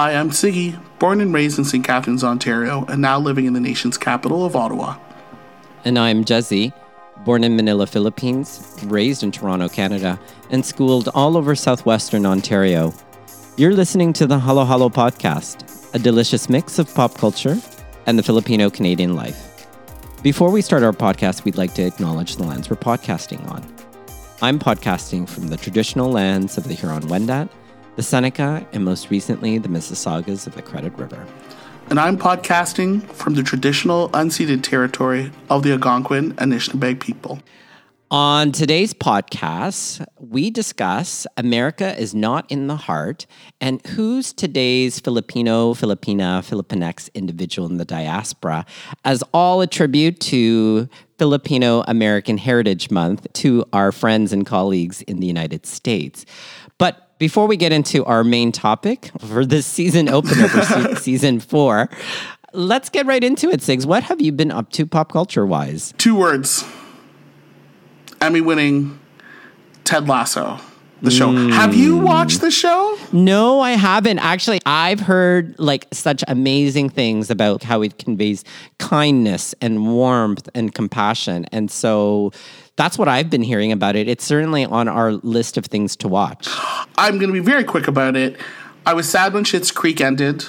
Hi, I'm Sigi, born and raised in St. Catharines, Ontario, and now living in the nation's capital of Ottawa. And I'm Jezzie, born in Manila, Philippines, raised in Toronto, Canada, and schooled all over southwestern Ontario. You're listening to the Halo Halo podcast, a delicious mix of pop culture and the Filipino Canadian life. Before we start our podcast, we'd like to acknowledge the lands we're podcasting on. I'm podcasting from the traditional lands of the Huron Wendat, the Seneca, and most recently, the Mississaugas of the Credit River. And I'm podcasting from the traditional unceded territory of the Algonquin and Anishinaabeg people. On today's podcast, we discuss America is not in the heart and who's today's Filipino, Filipina, Filipinx individual in the diaspora, as all a tribute to Filipino American Heritage Month to our friends and colleagues in the United States. Before we get into our main topic for this season opener for se- season four, let's get right into it, Sigs. What have you been up to pop culture wise? Two words Emmy winning Ted Lasso, the show. Have you hmm. watched the show? No, I haven't. Actually, I've heard like such amazing things about how it conveys kindness and warmth and compassion. And so that's what I've been hearing about it. It's certainly on our list of things to watch. I'm going to be very quick about it. I was sad when Schitt's Creek ended,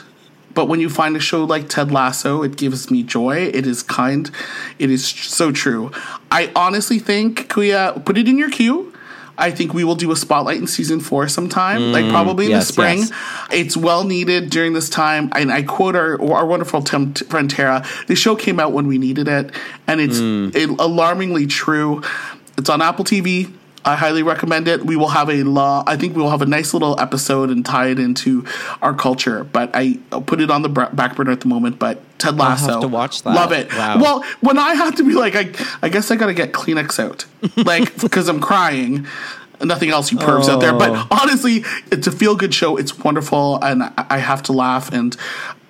but when you find a show like Ted Lasso, it gives me joy. It is kind. It is so true. I honestly think, Kuya, put it in your queue. I think we will do a spotlight in season four sometime, like mm, probably in yes, the spring. yes. It's well needed during this time. And I quote our, our wonderful Tim, friend Tara the show came out when we needed it, and it's it, alarmingly true. It's on Apple TV. I highly recommend it. We will have a law. I think we will have a nice little episode and tie it into our culture. But I put it on the back burner at the moment. But Ted Lasso, have to watch that. Love it. Wow. Well, when I have to be like, I, I guess I gotta get Kleenex out, like because I'm crying. Nothing else, you pervs out there. Oh. But honestly, it's a feel good show. It's wonderful, and I, I have to laugh. And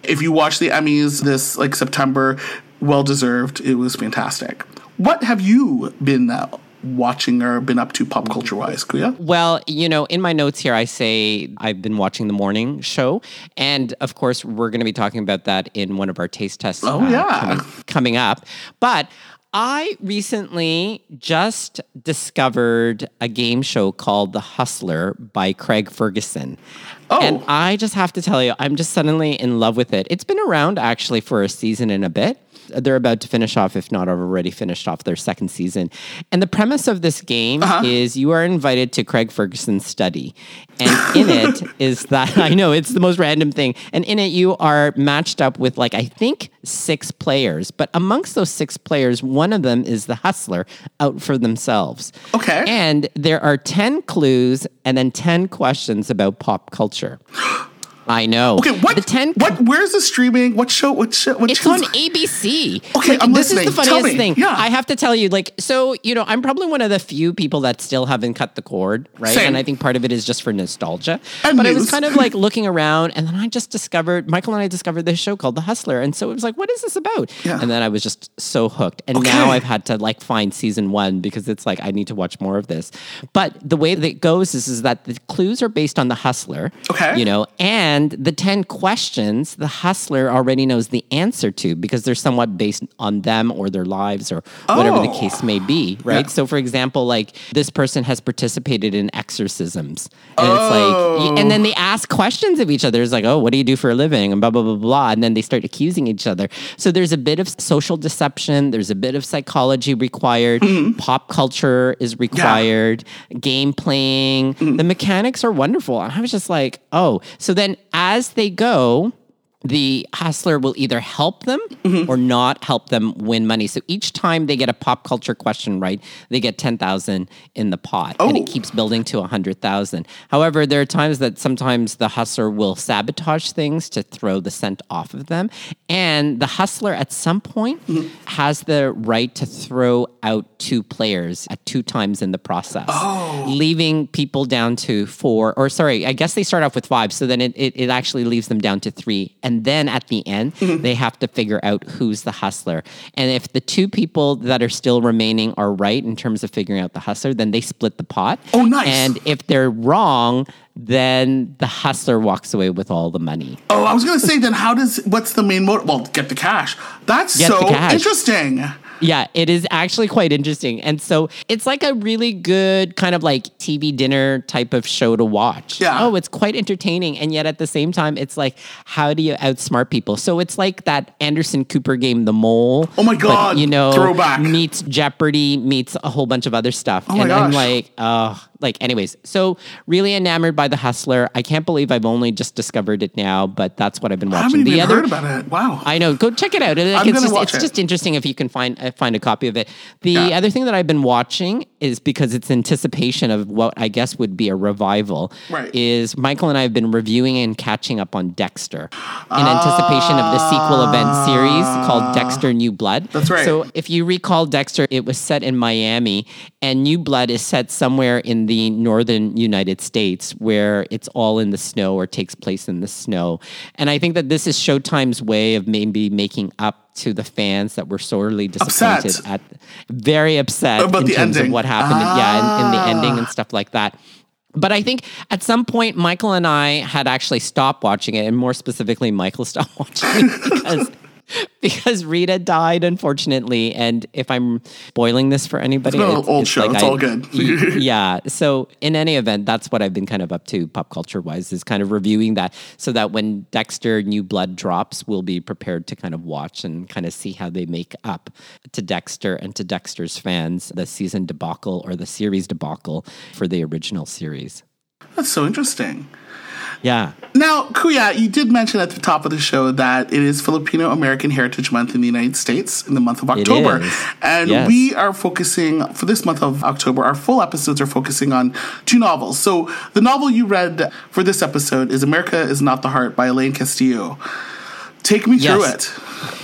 if you watch the Emmys this like September, well deserved. It was fantastic. What have you been uh, watching or been up to pop culture wise, Kuya? Well, you know, in my notes here, I say I've been watching the morning show. And of course, we're going to be talking about that in one of our taste tests uh, Oh, yeah. coming, coming up. But I recently just discovered a game show called The Hustler by Craig Ferguson. Oh. And I just have to tell you, I'm just suddenly in love with it. It's been around actually for a season and a bit. They're about to finish off, if not already finished off, their second season. And the premise of this game uh-huh. is you are invited to Craig Ferguson's study. And in it is that, I know it's the most random thing. And in it, you are matched up with, like, I think six players. But amongst those six players, one of them is the hustler out for themselves. Okay. And there are 10 clues and then 10 questions about pop culture. I know. Okay, what? The 10 what? Where's the streaming? What show? What show? What it's on ABC. Okay, Like, I'm this listening. is the funniest thing. Yeah. I have to tell you, like, so you know, I'm probably one of the few people that still haven't cut the cord, right? Same. And I think part of it is just for nostalgia. And but I was kind of like looking around, and then I just discovered Michael and I discovered this show called The Hustler, and so it was like, what is this about? Yeah. And then I was just so hooked, and Okay. now I've had to like find season one because it's like I need to watch more of this. But the way that it goes is, is that the clues are based on The Hustler. Okay. You know, and the 10 questions the hustler already knows the answer to because they're somewhat based on them or their lives or whatever the Oh. case may be, right? Yeah. So, for example, like this person has participated in exorcisms. And Oh. it's like, and then they ask questions of each other. It's like, oh, what do you do for a living? And blah, blah, blah, blah. And then they start accusing each other. So, there's a bit of social deception, there's a bit of psychology required, Mm-hmm. pop culture is required, game playing. Mm-hmm. The mechanics are wonderful. And I was just like, oh. So then as they go, the hustler will either help them Mm-hmm. or not help them win money. So each time they get a pop culture question right, they get 10,000 in the pot and Oh. it keeps building to 100,000. However, there are times that sometimes the hustler will sabotage things to throw the scent off of them. And the hustler at some point Mm-hmm. has the right to throw out two players at two times in the process, Oh. leaving people down to four, or sorry, I guess they start off with five. So then it, it, it actually leaves them down to three. And then at the end, Mm-hmm. they have to figure out who's the hustler. And if the two people that are still remaining are right in terms of figuring out the hustler, then they split the pot. Oh, nice. And if they're wrong, then the hustler walks away with all the money. Oh, I was gonna say then how does what's the main motive? Well, get the cash. That's Get so cash. interesting. Yeah, it is actually quite interesting. And so it's like a really good kind of like TV dinner type of show to watch. Yeah. Oh, it's quite entertaining. And yet at the same time, it's like, how do you outsmart people? So it's like that Anderson Cooper game, The Mole. Oh my but, God, you know, throwback. meets Jeopardy, meets a whole bunch of other stuff. Oh my and I'm gosh. like, oh, like, anyways. So really enamored by The Hustler. I can't believe I've only just discovered it now, but that's what I've been watching. I haven't the even other, heard about it. Wow. I know. Go check it out. Like, I'm it's just, watch it's it. just interesting if you can find uh, find a copy of it. The Yeah. other thing that I've been watching is because it's anticipation of what I guess would be a revival. Right. Is Michael and I have been reviewing and catching up on Dexter in anticipation of the sequel event series called Dexter New Blood. Ah. That's right. So if you recall Dexter, it was set in Miami, and New Blood is set somewhere in the northern United States where it's all in the snow or takes place in the snow. And I think that this is Showtime's way of maybe making up to the fans that were sorely disappointed Upset. at very upset About in the terms ending. of what happened yeah in, in the Ah. ending and stuff like that but I think at some point, Michael and I had actually stopped watching it, and more specifically, Michael stopped watching it because because Rita died, unfortunately. And if I'm spoiling this for anybody, It's an old show. It's all good. yeah. So in any event, that's what I've been kind of up to, pop culture wise, is kind of reviewing that, so that when Dexter New Blood drops, we'll be prepared to kind of watch and kind of see how they make up to Dexter and to Dexter's fans the season debacle or the series debacle for the original series. That's so interesting. Yeah. Now, Kuya, you did mention at the top of the show that it is Filipino American Heritage Month in the United States in the month of October. And Yes. we are focusing, for this month of October, our full episodes are focusing on two novels. So the novel you read for this episode is America is Not the Heart by Elaine Castillo. Take me through it.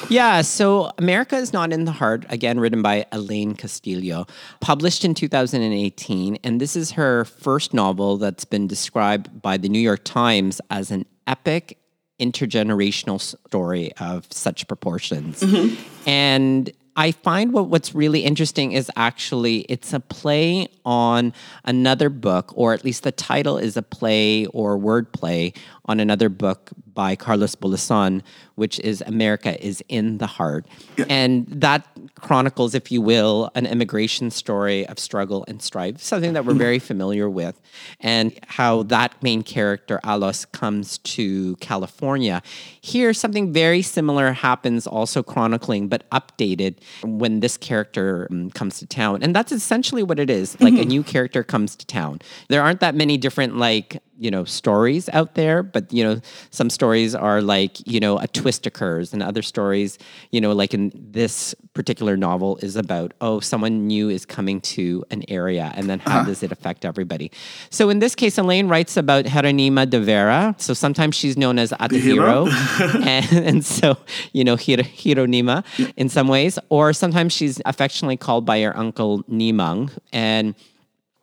Yeah, so America is Not in the Heart, again written by Elaine Castillo, published in 2018. And this is her first novel that's been described by the New York Times as an epic intergenerational story of such proportions. Mm-hmm. And I find what, what's really interesting is actually it's a play on another book, or at least the title is a play or word play on another book by Carlos Bulosan, which is America is in the Heart. And that chronicles, if you will, an immigration story of struggle and strife, something that we're very familiar with, and how that main character, Allos, comes to California. Here, something very similar happens, also chronicling, but updated when this character um, comes to town. And that's essentially what it is like a new character comes to town. There aren't that many different, like, you know stories out there but you know some stories are like you know a twist occurs and other stories you know like in this particular novel is about oh someone new is coming to an area and then how uh-huh. does it affect everybody? So in this case elaine writes about Geronima de Vera. So sometimes she's known as? Atahiro and, and so you know Hero, Geronima in some ways. Or sometimes she's affectionately called by her uncle Nimang and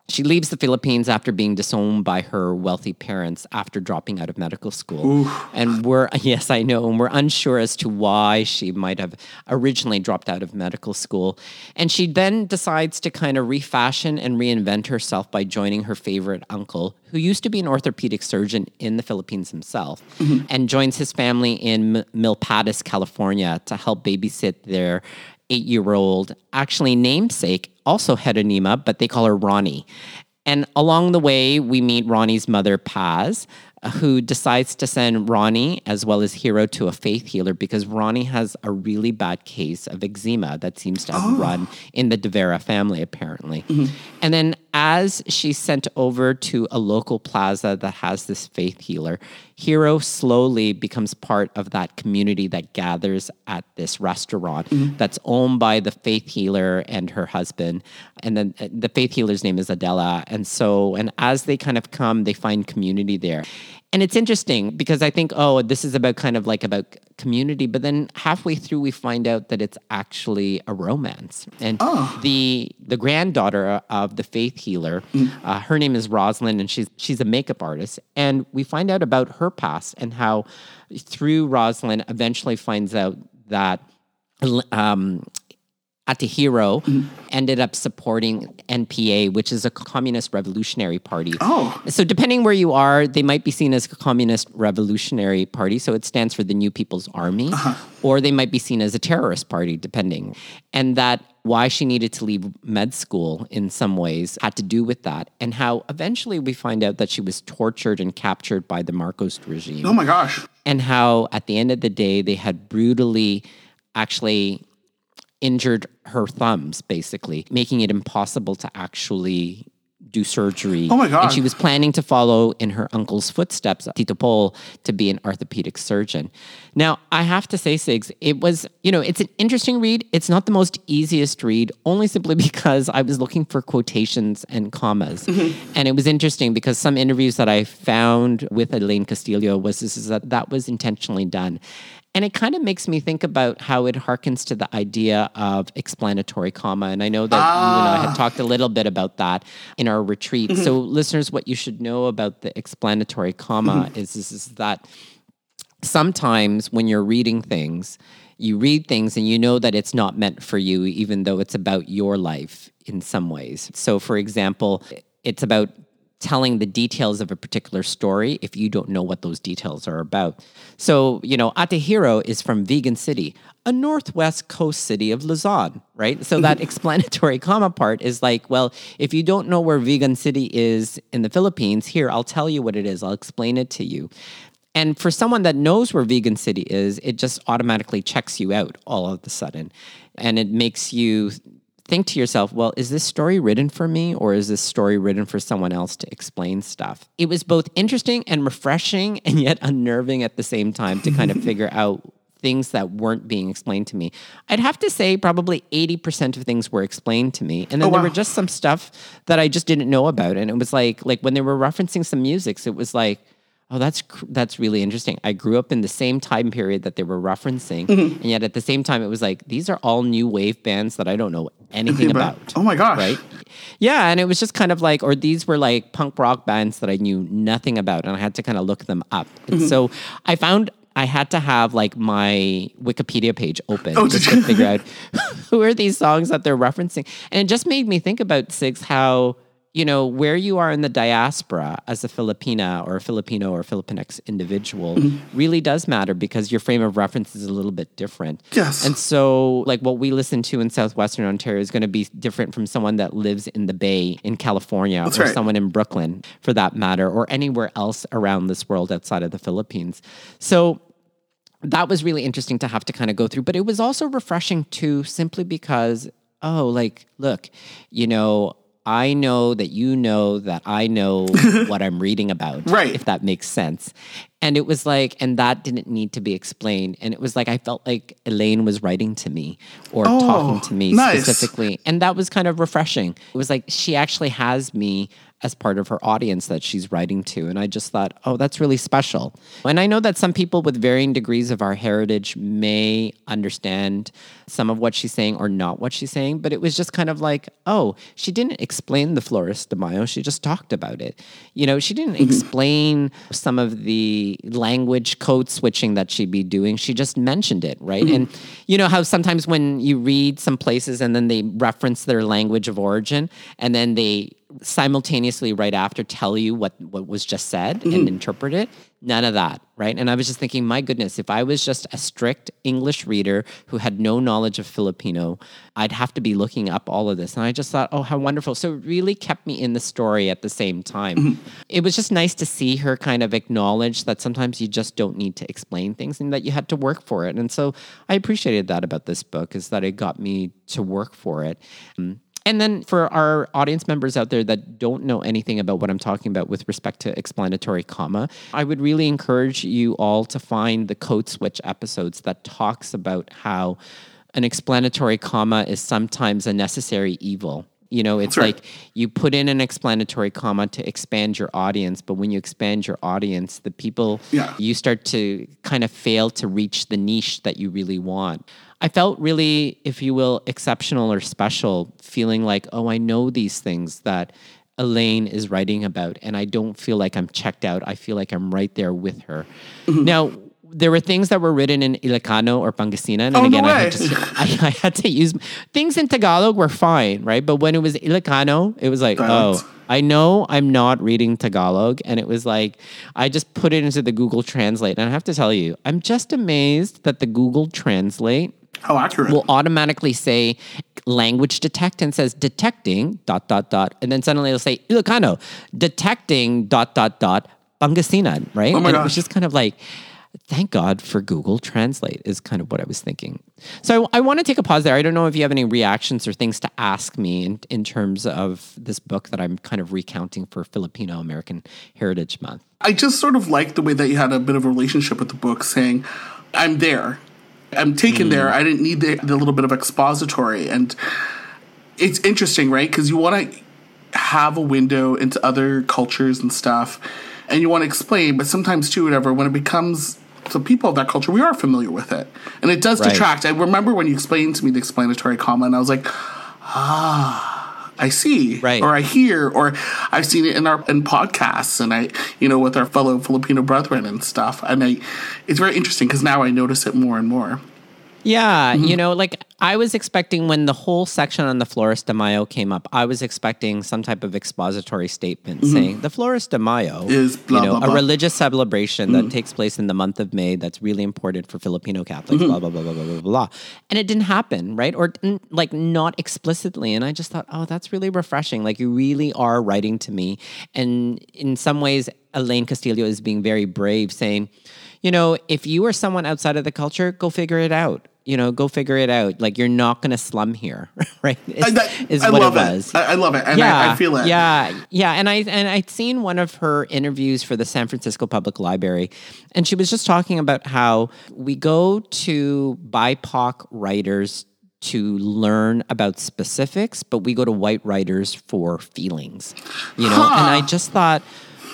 she leaves the Philippines after being disowned by her wealthy parents after dropping out of medical school. And we're, yes, I know, and we're unsure as to why she might have originally dropped out of medical school. And she then decides to kind of refashion and reinvent herself by joining her favorite uncle, who used to be an orthopedic surgeon in the Philippines himself, mm-hmm. and joins his family in M- Milpitas, California to help babysit their eight year old, actually namesake, also Geronima, but they call her Ronnie. And along the way, we meet Ronnie's mother, Paz, who decides to send Ronnie as well as Hero to a faith healer because Ronnie has a really bad case of eczema that seems to have oh. run in the De Vera family, apparently. Mm-hmm. And then, as she's sent over to a local plaza that has this faith healer, Hero slowly becomes part of that community that gathers at this restaurant that's owned by the faith healer and her husband. And then uh, the faith healer's name is Adela. And so, and as they kind of come, they find community there. And it's interesting because I think, oh, this is about kind of like about community, but then halfway through we find out that it's actually a romance. And the the granddaughter of the faith healer, uh, her name is Rosalyn, and she's she's a makeup artist. And we find out about her past and how through Rosalyn eventually finds out that um, Atahiro mm-hmm. ended up supporting NPA, which is a communist revolutionary party. Oh. So depending where you are, they might be seen as a communist revolutionary party. So it stands for the New People's Army, uh-huh. or they might be seen as a terrorist party, depending. And that why she needed to leave med school in some ways had to do with that, and how eventually we find out that she was tortured and captured by the Marcos regime Oh my gosh. and how at the end of the day they had brutally actually injured her thumbs basically making it impossible to actually do surgery. Oh my God. and she was planning to follow in her uncle's footsteps tito Paul, to be an orthopedic surgeon. Now i have to say sigs it was you know it's an interesting read. It's not the most easiest read only simply because i was looking for quotations and commas. Mm-hmm. And it was interesting because some interviews that i found with elaine castillo was this is that that was intentionally done and it kind of makes me think about how it harkens to the idea of explanatory comma. And I know that you and I had ah. talked a little bit about that in our retreat. Mm-hmm. So, listeners, what you should know about the explanatory comma mm-hmm. is, is, is that sometimes when you're reading things, you read things and you know that it's not meant for you, even though it's about your life in some ways. So, for example, it's about telling the details of a particular story if you don't know what those details are about. So, you know, Atahiro is from Vigan City, a northwest coast city of Luzon, right? So that mm-hmm. explanatory comma part is like, well, if you don't know where Vigan City is in the Philippines, here, I'll tell you what it is. I'll explain it to you. And for someone that knows where Vigan City is, it just automatically checks you out all of a sudden. And it makes you think to yourself, well, is this story written for me or is this story written for someone else to explain stuff? It was both interesting and refreshing and yet unnerving at the same time to kind of figure out things that weren't being explained to me. I'd have to say probably 80% of things were explained to me. And then Oh, there were just some stuff that I just didn't know about. And it was like like when they were referencing some musics, it was like, oh, that's that's really interesting. I grew up in the same time period that they were referencing. Mm-hmm. And yet at the same time it was like these are all new wave bands that I don't know anything about- about. Oh my gosh. Right? Yeah, and it was just kind of like, or these were like punk rock bands that I knew nothing about, and I had to kind of look them up. And Mm-hmm. so I found I had to have like my Wikipedia page open Oh, just to figure out who are these songs that they're referencing. And it just made me think about Sigs how you know where you are in the diaspora as a Filipina or a Filipino or Filipinx individual Mm-hmm. really does matter because your frame of reference is a little bit different. Yes. And so, like, what we listen to in Southwestern Ontario is going to be different from someone that lives in the Bay in California That's or right. someone in Brooklyn, for that matter, or anywhere else around this world outside of the Philippines. So, that was really interesting to have to kind of go through, but it was also refreshing too, simply because, oh, like, look, you know, I know that you know that I know what I'm reading about, Right. If that makes sense. And it was like, and that didn't need to be explained. And it was like, I felt like Elaine was writing to me or Oh, talking to me nice. specifically. And that was kind of refreshing. It was like, she actually has me as part of her audience that she's writing to. And I just thought, oh, that's really special. And I know that some people with varying degrees of our heritage may understand some of what she's saying or not what she's saying, but it was just kind of like, oh, she didn't explain the Flores de Mayo, she just talked about it. You know, she didn't mm-hmm. explain some of the language code switching that she'd be doing. She just mentioned it, right? Mm-hmm. And you know how sometimes when you read some places and then they reference their language of origin and then they simultaneously right after tell you what what was just said and mm-hmm. interpret it none of that right? And i was just thinking my goodness if i was just a strict english reader who had no knowledge of filipino i'd have to be looking up all of this. And i just thought oh how wonderful. So it really kept me in the story at the same time. It was just nice to see her kind of acknowledge that sometimes you just don't need to explain things and that you had to work for it. And so i appreciated that about this book is that it got me to work for it. Um, and then for our audience members out there that don't know anything about what I'm talking about with respect to explanatory comma, I would really encourage you all to find the code switch episodes that talks about how an explanatory comma is sometimes a necessary evil. You know, it's right. like you put in an explanatory comma to expand your audience, but when you expand your audience, the people Yeah. you start to kind of fail to reach the niche that you really want. I felt really, if you will, exceptional or special, feeling like, oh, I know these things that Elaine is writing about, and I don't feel like I'm checked out. I feel like I'm right there with her. Mm-hmm. Now, there were things that were written in Ilocano or Pangasinan, and Oh, no again, I, way. had to, I, I had to use things in Tagalog were fine, right? But when it was Ilocano, it was like, oh, I know I'm not reading Tagalog, and it was like I just put it into the Google Translate, and I have to tell you, I'm just amazed that the Google Translate How accurate. will automatically say language detect and says detecting dot dot dot and then suddenly it'll say Ilocano detecting dot dot dot Pangasinan right? Oh my and it was just kind of like thank God for Google Translate is kind of what I was thinking. So I, I want to take a pause there. I don't know if you have any reactions or things to ask me in, in terms of this book that I'm kind of recounting for Filipino American Heritage Month. I just sort of like the way that you had a bit of a relationship with the book, saying, I'm there. I'm taken there. I didn't need the, the little bit of expository. And it's interesting, right? Because you want to have a window into other cultures and stuff, and you want to explain, but sometimes, too, whatever, when it becomes the people of that culture, we are familiar with it. And it does Right. detract. I remember when you explained to me the explanatory comma, and I was like, ah. I see, Right. or I hear, or I've seen it in our in podcasts, and I, you know, with our fellow Filipino brethren and stuff. And I, it's very interesting because now I notice it more and more. Yeah, Mm-hmm. you know, like I was expecting when the whole section on the Flores de Mayo came up, I was expecting some type of expository statement saying the Flores de Mayo Mm-hmm. Is blah, you know, blah, Mm-hmm. blah. a religious celebration that takes place in the month of May that's really important for Filipino Catholics, Mm-hmm. blah, blah, blah, blah, blah, blah, blah. And it didn't happen, right? Or like not explicitly. And I just thought, oh, that's really refreshing. Like you really are writing to me. And in some ways, Elaine Castillo is being very brave, saying, you know, if you are someone outside of the culture, go figure it out. You know, go figure it out. Like you're not going to slum here, right? Is, I, that, is I what love it it. I, I love it, and I, I feel it. Yeah, yeah, and I and I'd seen one of her interviews for the San Francisco Public Library, and she was just talking about how we go to BIPOC writers to learn about specifics, but we go to white writers for feelings, you know. And I just thought,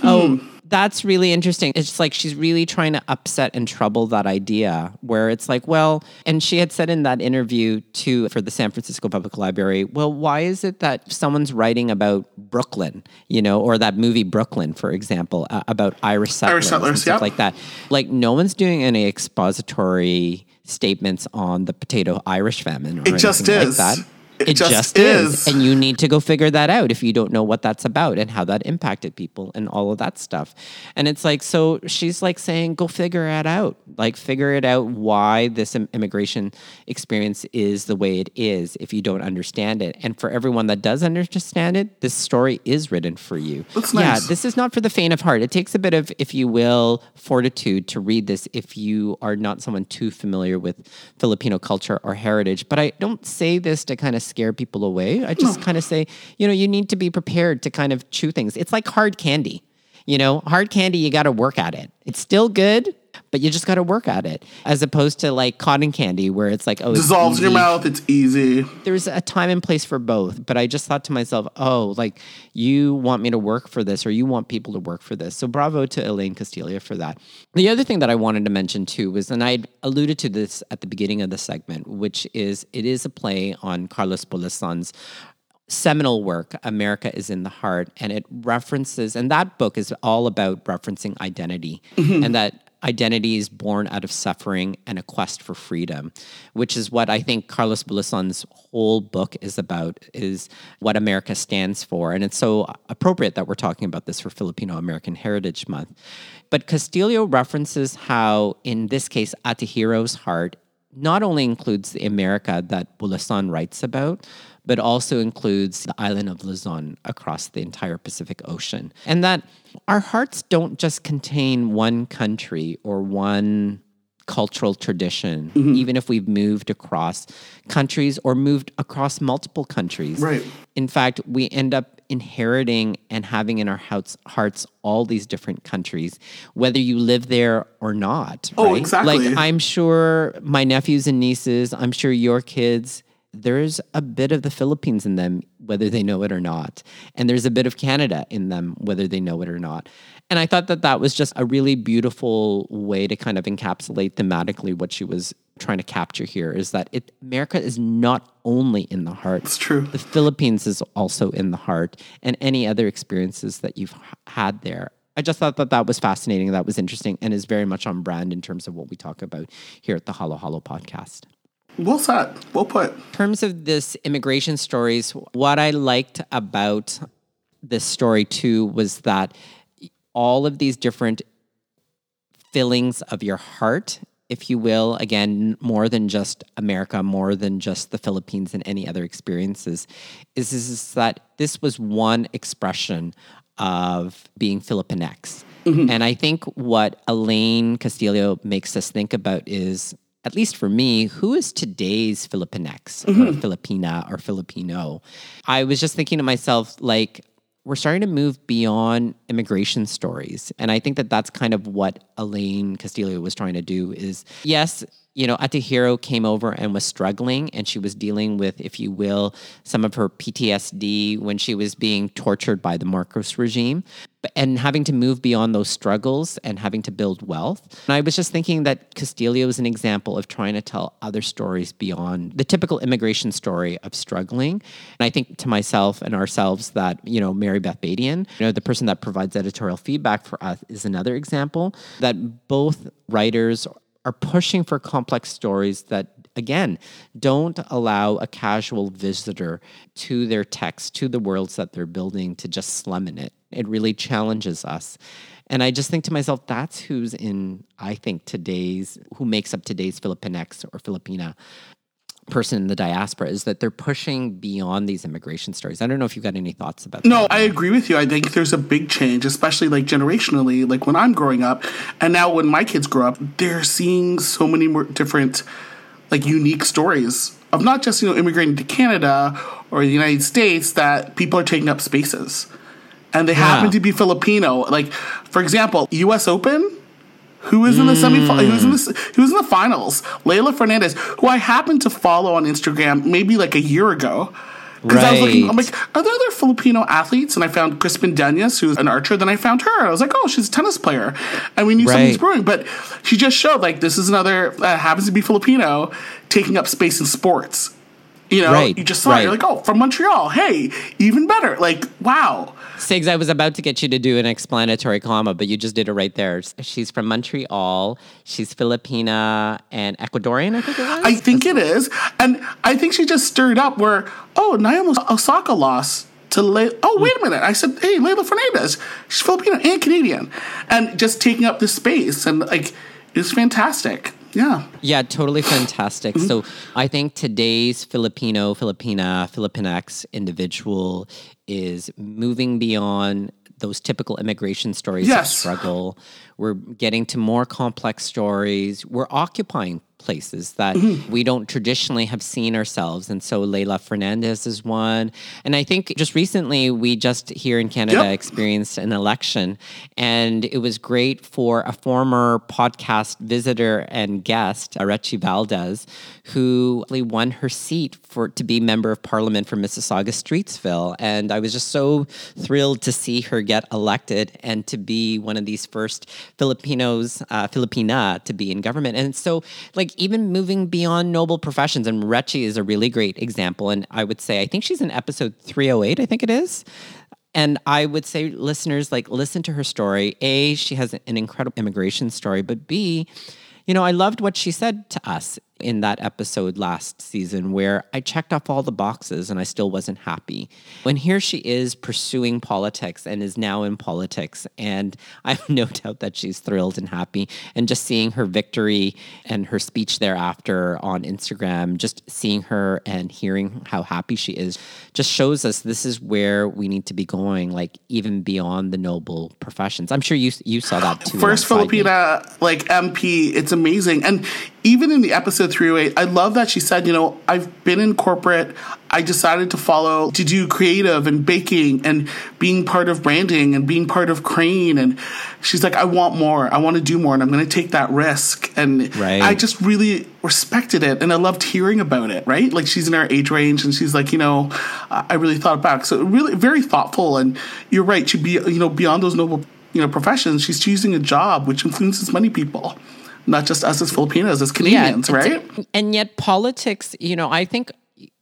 oh. Hmm. That's really interesting. It's like she's really trying to upset and trouble that idea where it's like, well, and she had said in that interview too for the San Francisco Public Library, well, why is it that someone's writing about Brooklyn, you know, or that movie Brooklyn, for example, uh, about Irish settlers, Irish settlers, and stuff yep. like that? Like, no one's doing any expository statements on the potato Irish famine or It just anything is. like that. It It, just just, is. is. And you need to go figure that out if you don't know what that's about and how that impacted people and all of that stuff. And it's like, so she's like saying, go figure it out. Like, figure it out why this immigration experience is the way it is if you don't understand it. And for everyone that does understand it, this story is written for you. That's Yeah, nice. this is not for the faint of heart. It takes a bit of, if you will, fortitude to read this if you are not someone too familiar with Filipino culture or heritage. But I don't say this to kind of scare people away. I just kind of say, you know, you need to be prepared to kind of chew things. It's like hard candy. You know, hard candy, you got to work at it. It's still good, but you just got to work at it, as opposed to like cotton candy, where it's like, oh, it's Dissolves in your mouth. It's easy. there's a time and place for both but i just thought to myself oh like you want me to work for this or you want people to work for this so bravo to elaine castillo for that the other thing that i wanted to mention too was and i alluded to this at the beginning of the segment which is it is a play on carlos Bulosan's seminal work america is in the heart and it references and that book is all about referencing identity mm-hmm. and that identity is born out of suffering and a quest for freedom which is what i think carlos Bulosan's whole book is about is what america stands for. And it's so appropriate that we're talking about this for filipino american heritage month. But castillo references how in this case atahiro's heart not only includes the America that Bulosan writes about, but also includes the island of Luzon across the entire Pacific Ocean. And that our hearts don't just contain one country or one cultural tradition, mm-hmm. even if we've moved across countries or moved across multiple countries. Right. In fact, we end up inheriting and having in our hearts, hearts all these different countries, whether you live there or not. Oh, right? exactly. Like I'm sure my nephews and nieces, I'm sure your kids, there's a bit of the Philippines in them, whether they know it or not. And there's a bit of Canada in them, whether they know it or not. And I thought that that was just a really beautiful way to kind of encapsulate thematically what she was trying to capture here is that it, America is not only in the heart. It's true. The Philippines is also in the heart, and any other experiences that you've had there. I just thought that that was fascinating. That was interesting and is very much on brand in terms of what we talk about here at the Halo Halo podcast. Well said. Well put. In terms of this immigration stories, what I liked about this story too was that all of these different fillings of your heart if you will, again, more than just America, more than just the Philippines and any other experiences, is, is that this was one expression of being Filipinx. Mm-hmm. And I think what Elaine Castillo makes us think about is, at least for me, who is today's Filipinx mm-hmm. or Filipina or Filipino? I was just thinking to myself, like, we're starting to move beyond immigration stories and i think that that's kind of what elaine castillo was trying to do is yes you know atihiro came over and was struggling and she was dealing with if you will some of her ptsd when she was being tortured by the marcos regime and having to move beyond those struggles and having to build wealth. And I was just thinking that Castillo is an example of trying to tell other stories beyond the typical immigration story of struggling. And I think to myself and ourselves that, you know, Mary Beth Badian, you know, the person that provides editorial feedback for us is another example that both writers are pushing for complex stories that again, don't allow a casual visitor to their text, to the worlds that they're building, to just slum in it. It really challenges us. And I just think to myself, that's who's in, I think, today's, who makes up today's Filipinx or Filipina person in the diaspora is that they're pushing beyond these immigration stories. I don't know if you've got any thoughts about no, that. No, I agree with you. I think there's a big change, especially like generationally, like when I'm growing up and now when my kids grow up, they're seeing so many more different like unique stories of not just, you know, immigrating to Canada or the United States that people are taking up spaces and they yeah. happen to be Filipino. Like, for example, U.S. Open. Who is in the semi? Who is in the Who is in the finals? Leylah Fernandez, who I happened to follow on Instagram maybe like a year ago. Because right. I was looking, I'm like, are there other Filipino athletes? And I found Crispin Duenas, who's an archer. Then I found her. I was like, oh, she's a tennis player, and we knew right. something's brewing. But she just showed like this is another uh, happens to be Filipino taking up space in sports. You know, right. you just saw right. it. You're like, oh, from Montreal. Hey, even better. Like, wow. Sigs, I was about to get you to do an explanatory comma, but you just did it right there. She's from Montreal. She's Filipina and Ecuadorian, I think it was. I think That's it is. And I think she just stirred up where, oh, Naomi Osaka lost to Le- oh wait a minute i said hey Leylah fernandez she's filipino and canadian and just taking up this space and like it's fantastic yeah. Yeah, totally fantastic. Mm-hmm. So I think today's Filipino, Filipina, Filipinx individual is moving beyond those typical immigration stories yes. of struggle. We're getting to more complex stories. We're occupying places that mm-hmm. we don't traditionally have seen ourselves. And so Leylah Fernandez is one. And I think just recently we just here in Canada yep. experienced an election. And it was great for a former podcast visitor and guest, Arechi Valdez, who won her seat for to be member of parliament for Mississauga Streetsville. And I was just so thrilled to see her get elected and to be one of these first Filipinos, uh, Filipina to be in government. And so like like even moving beyond noble professions. And Rechie is a really great example. And I would say, I think she's in episode 308, I think it is. And I would say, listeners, like, listen to her story. A, she has an incredible immigration story, but B, you know, I loved what she said to us in that episode last season where I checked off all the boxes and I still wasn't happy. When here she is pursuing politics and is now in politics, and I have no doubt that she's thrilled and happy. And just seeing her victory and her speech thereafter on Instagram, just seeing her and hearing how happy she is, just shows us this is where we need to be going, like even beyond the noble professions. I'm sure you you saw that too. First Filipina like MP, it's amazing. And even in the episode 308, I love that she said, you know, I've been in corporate. I decided to follow, to do creative and baking and being part of branding and being part of Crane. And she's like, I want more. I want to do more. And I'm going to take that risk. And right. I just really respected it. And I loved hearing about it, right? Like she's in our age range and she's like, you know, I really thought back. So really very thoughtful. And you're right. She'd be, you know, beyond those noble, you know, professions. She's choosing a job which influences many people not just us as Filipinos, as Canadians, yeah, right? And yet, politics, you know, I think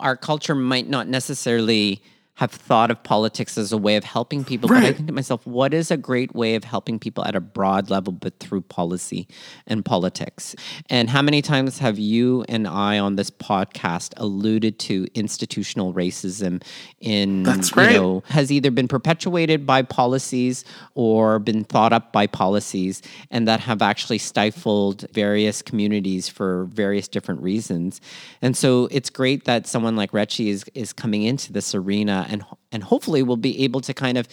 our culture might not necessarily have thought of politics as a way of helping people. But I think to myself, what is a great way of helping people at a broad level, but through policy and politics? And how many times have you and I on this podcast alluded to institutional racism in, That's you know, has either been perpetuated by policies or been thought up by policies and that have actually stifled various communities for various different reasons. And so it's great that someone like Rechie is is coming into this arena and and hopefully we'll be able to kind of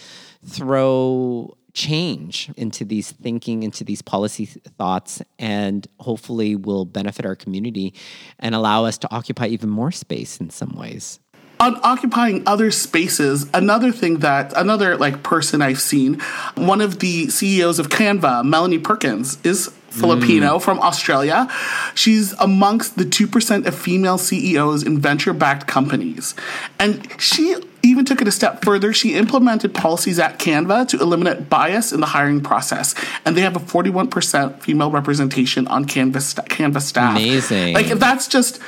throw change into these thinking into these policy thoughts and hopefully will benefit our community and allow us to occupy even more space in some ways. on occupying other spaces another thing that another like person i've seen one of the ceos of canva melanie perkins is filipino mm. from australia. She's amongst the 2% of female ceos in venture-backed companies. And she even took it a step further she implemented policies at canva to eliminate bias in the hiring process and they have a 41% female representation on canva, sta- canva staff Amazing. like that's just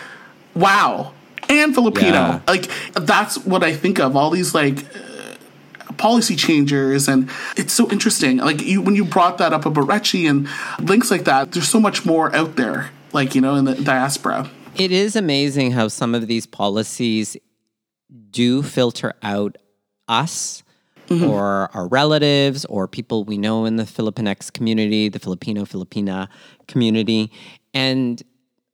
wow and Filipino. Yeah. Like that's what I think of. All these like policy changers, and it's so interesting. Like you when you brought that up about Rechie and links like that. There's so much more out there. Like you know in the diaspora. It is amazing how some of these policies do filter out us mm-hmm. or our relatives or people we know in the Filipinx community, the Filipino Filipina community. And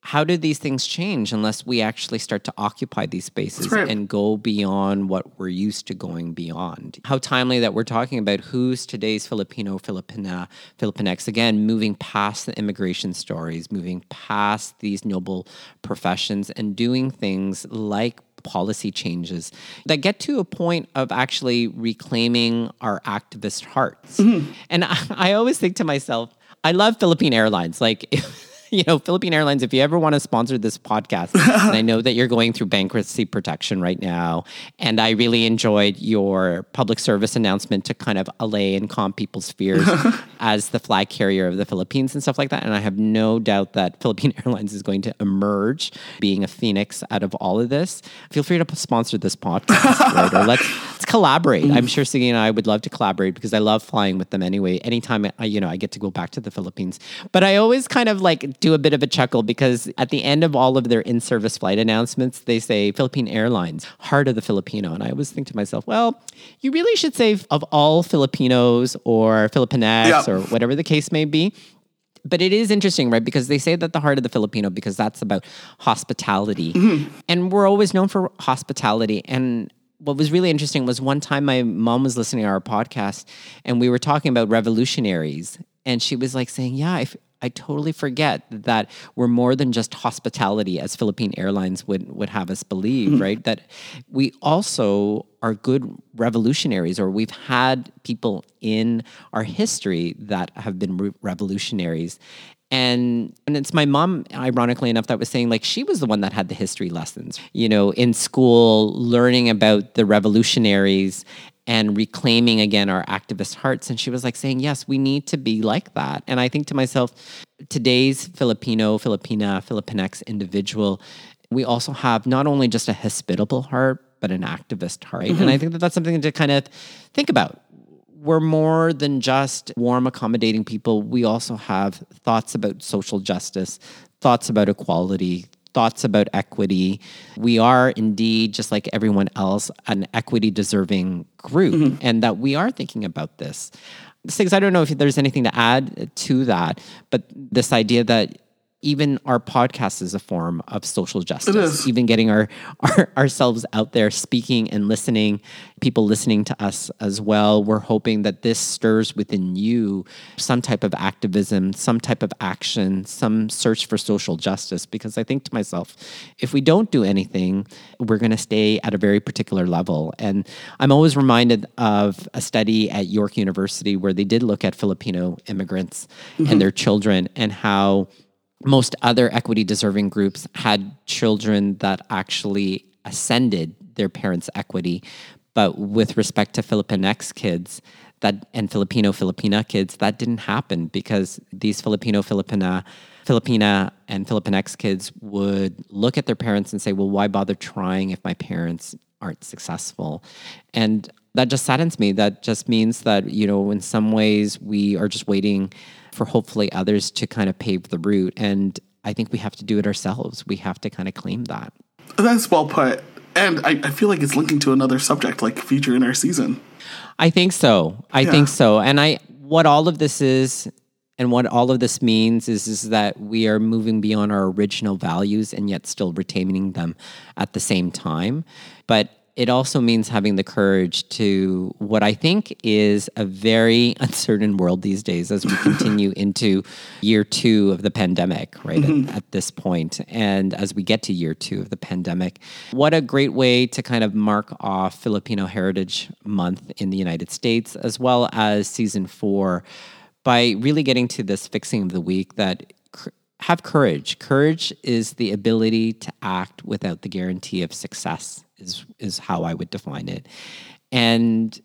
how do these things change unless we actually start to occupy these spaces right. and go beyond what we're used to going beyond? How timely that we're talking about who's today's Filipino, Filipina, Filipinx. Again, moving past the immigration stories, moving past these noble professions and doing things like policy changes that get to a point of actually reclaiming our activist hearts. Mm-hmm. And I, I always think to myself, I love Philippine Airlines. Like, you know, Philippine Airlines, if you ever want to sponsor this podcast, and I know that you're going through bankruptcy protection right now, and I really enjoyed your public service announcement to kind of allay and calm people's fears as the flag carrier of the Philippines and stuff like that. And I have no doubt that Philippine Airlines is going to emerge being a phoenix out of all of this. Feel free to sponsor this podcast, right? Or let's let's collaborate. I'm mm. sure Sigi and I would love to collaborate because I love flying with them anyway. Anytime I, you know, I get to go back to the Philippines, but I always kind of like do a bit of a chuckle because at the end of all of their in-service flight announcements, they say Philippine Airlines, heart of the Filipino, and I always think to myself, well, you really should say of all Filipinos or Filipinx Yeah. or whatever the case may be. But it is interesting, right? Because they say that the heart of the Filipino, because that's about hospitality. Mm-hmm. And we're always known for hospitality. And what was really interesting was one time my mom was listening to our podcast and we were talking about revolutionaries. And she was like saying, Yeah, I, f- I totally forget that we're more than just hospitality, as Philippine Airlines would, would have us believe, hmm. right? That we also are good revolutionaries, or we've had people in our history that have been re- revolutionaries. And and it's my mom, ironically enough, that was saying like she was the one that had the history lessons, you know, in school, learning about the revolutionaries and reclaiming again our activist hearts. And she was like saying, yes, we need to be like that. And I think to myself, today's Filipino, Filipina, Filipinx individual, we also have not only just a hospitable heart, but an activist heart. And mm-hmm. I think that that's something to kind of think about we're more than just warm, accommodating people. We also have thoughts about social justice, thoughts about equality, thoughts about equity. We are indeed, just like everyone else, an equity deserving group, mm-hmm. and that we are thinking about this. Sigs, I don't know if there's anything to add to that, but this idea that even our podcast is a form of social justice. Even getting our, our ourselves out there, speaking and listening, people listening to us as well. We're hoping that this stirs within you some type of activism, some type of action, some search for social justice. Because I think to myself, if we don't do anything, we're going to stay at a very particular level. And I'm always reminded of a study at York University where they did look at Filipino immigrants and mm-hmm. their children and how most other equity deserving groups had children that actually ascended their parents' equity. But with respect to Filipinx kids that and Filipino Filipina kids, that didn't happen because these Filipino Filipina Filipina and Filipinx kids would look at their parents and say, Well, why bother trying if my parents aren't successful. And that just saddens me. That just means that, you know, in some ways we are just waiting for hopefully others to kind of pave the route. And I think we have to do it ourselves. We have to kind of claim that. That's well put. And I, I feel like it's linking to another subject like future in our season. I think so. I Yeah. think so. And I what all of this is and what all of this means is is that we are moving beyond our original values and yet still retaining them at the same time. But it also means having the courage to what I think is a very uncertain world these days as we continue into year two of the pandemic, right? At, mm-hmm. at this point, and as we get to year two of the pandemic, what a great way to kind of mark off Filipino Heritage Month in the United States, as well as season four, by really getting to this fixing of the week that have courage. Courage is the ability to act without the guarantee of success, is, is how I would define it. And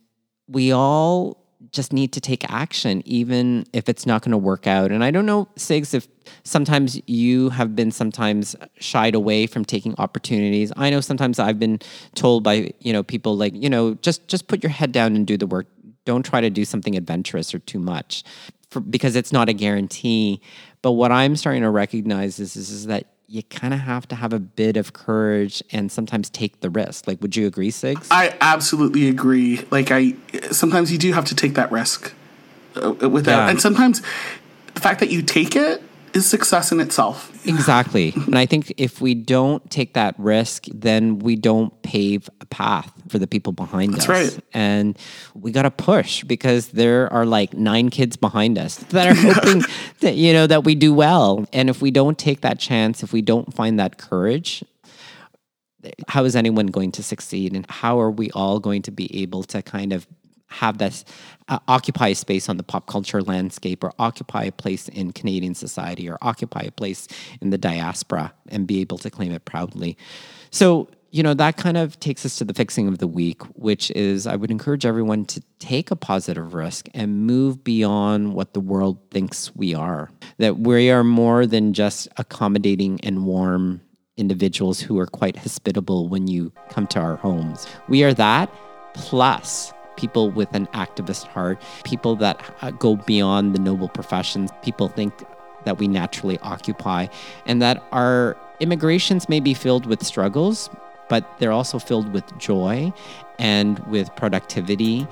we all just need to take action, even if it's not going to work out. And I don't know, Sigs, if sometimes you have been sometimes shied away from taking opportunities. I know sometimes I've been told by you know people like you know just just put your head down and do the work. Don't try to do something adventurous or too much, for, because it's not a guarantee. But what I'm starting to recognize is is, is that you kind of have to have a bit of courage and sometimes take the risk. Like, would you agree, Sigs? I absolutely agree. Like I sometimes you do have to take that risk uh, without Yeah. and sometimes the fact that you take it is success in itself. Exactly. and I think if we don't take that risk, then we don't pave a path for the people behind That's us. right. And we got to push because there are like nine kids behind us that are hoping that, you know, that we do well. And if we don't take that chance, if we don't find that courage, how is anyone going to succeed? And how are we all going to be able to kind of have this uh, occupy a space on the pop culture landscape or occupy a place in Canadian society or occupy a place in the diaspora and be able to claim it proudly. So, you know, that kind of takes us to the fixing of the week, which is I would encourage everyone to take a positive risk and move beyond what the world thinks we are. That we are more than just accommodating and warm individuals who are quite hospitable when you come to our homes. We are that plus people with an activist heart, people that uh, go beyond the noble professions, people think that we naturally occupy, and that our immigrations may be filled with struggles, but they're also filled with joy and with productivity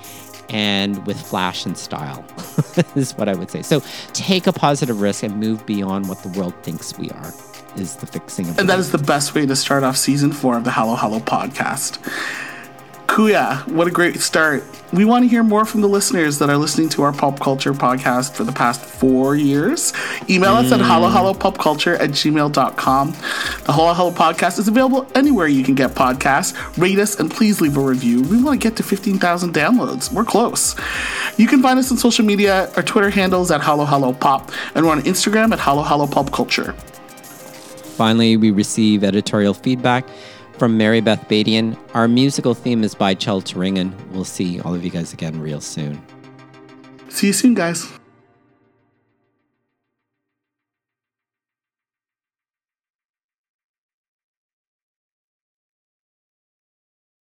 and with flash and style, is what I would say. So take a positive risk and move beyond what the world thinks we are, is the fixing of And that is the best way to start off season four of the Halo Halo podcast. Kuya, what a great start. We want to hear more from the listeners that are listening to our pop culture podcast for the past four years. Email us at hmm. halohalopopculture at gmail.com. The Halo Halo podcast is available anywhere you can get podcasts. Rate us and please leave a review. We want to get to 15,000 downloads. We're close. You can find us on social media. Our Twitter handles at Halo Pop, and we're on Instagram at Halo Pop Culture. Finally, we receive editorial feedback from Mary Beth Badian. Our musical theme is by Chel Turingen. We'll see all of you guys again real soon. See you soon, guys.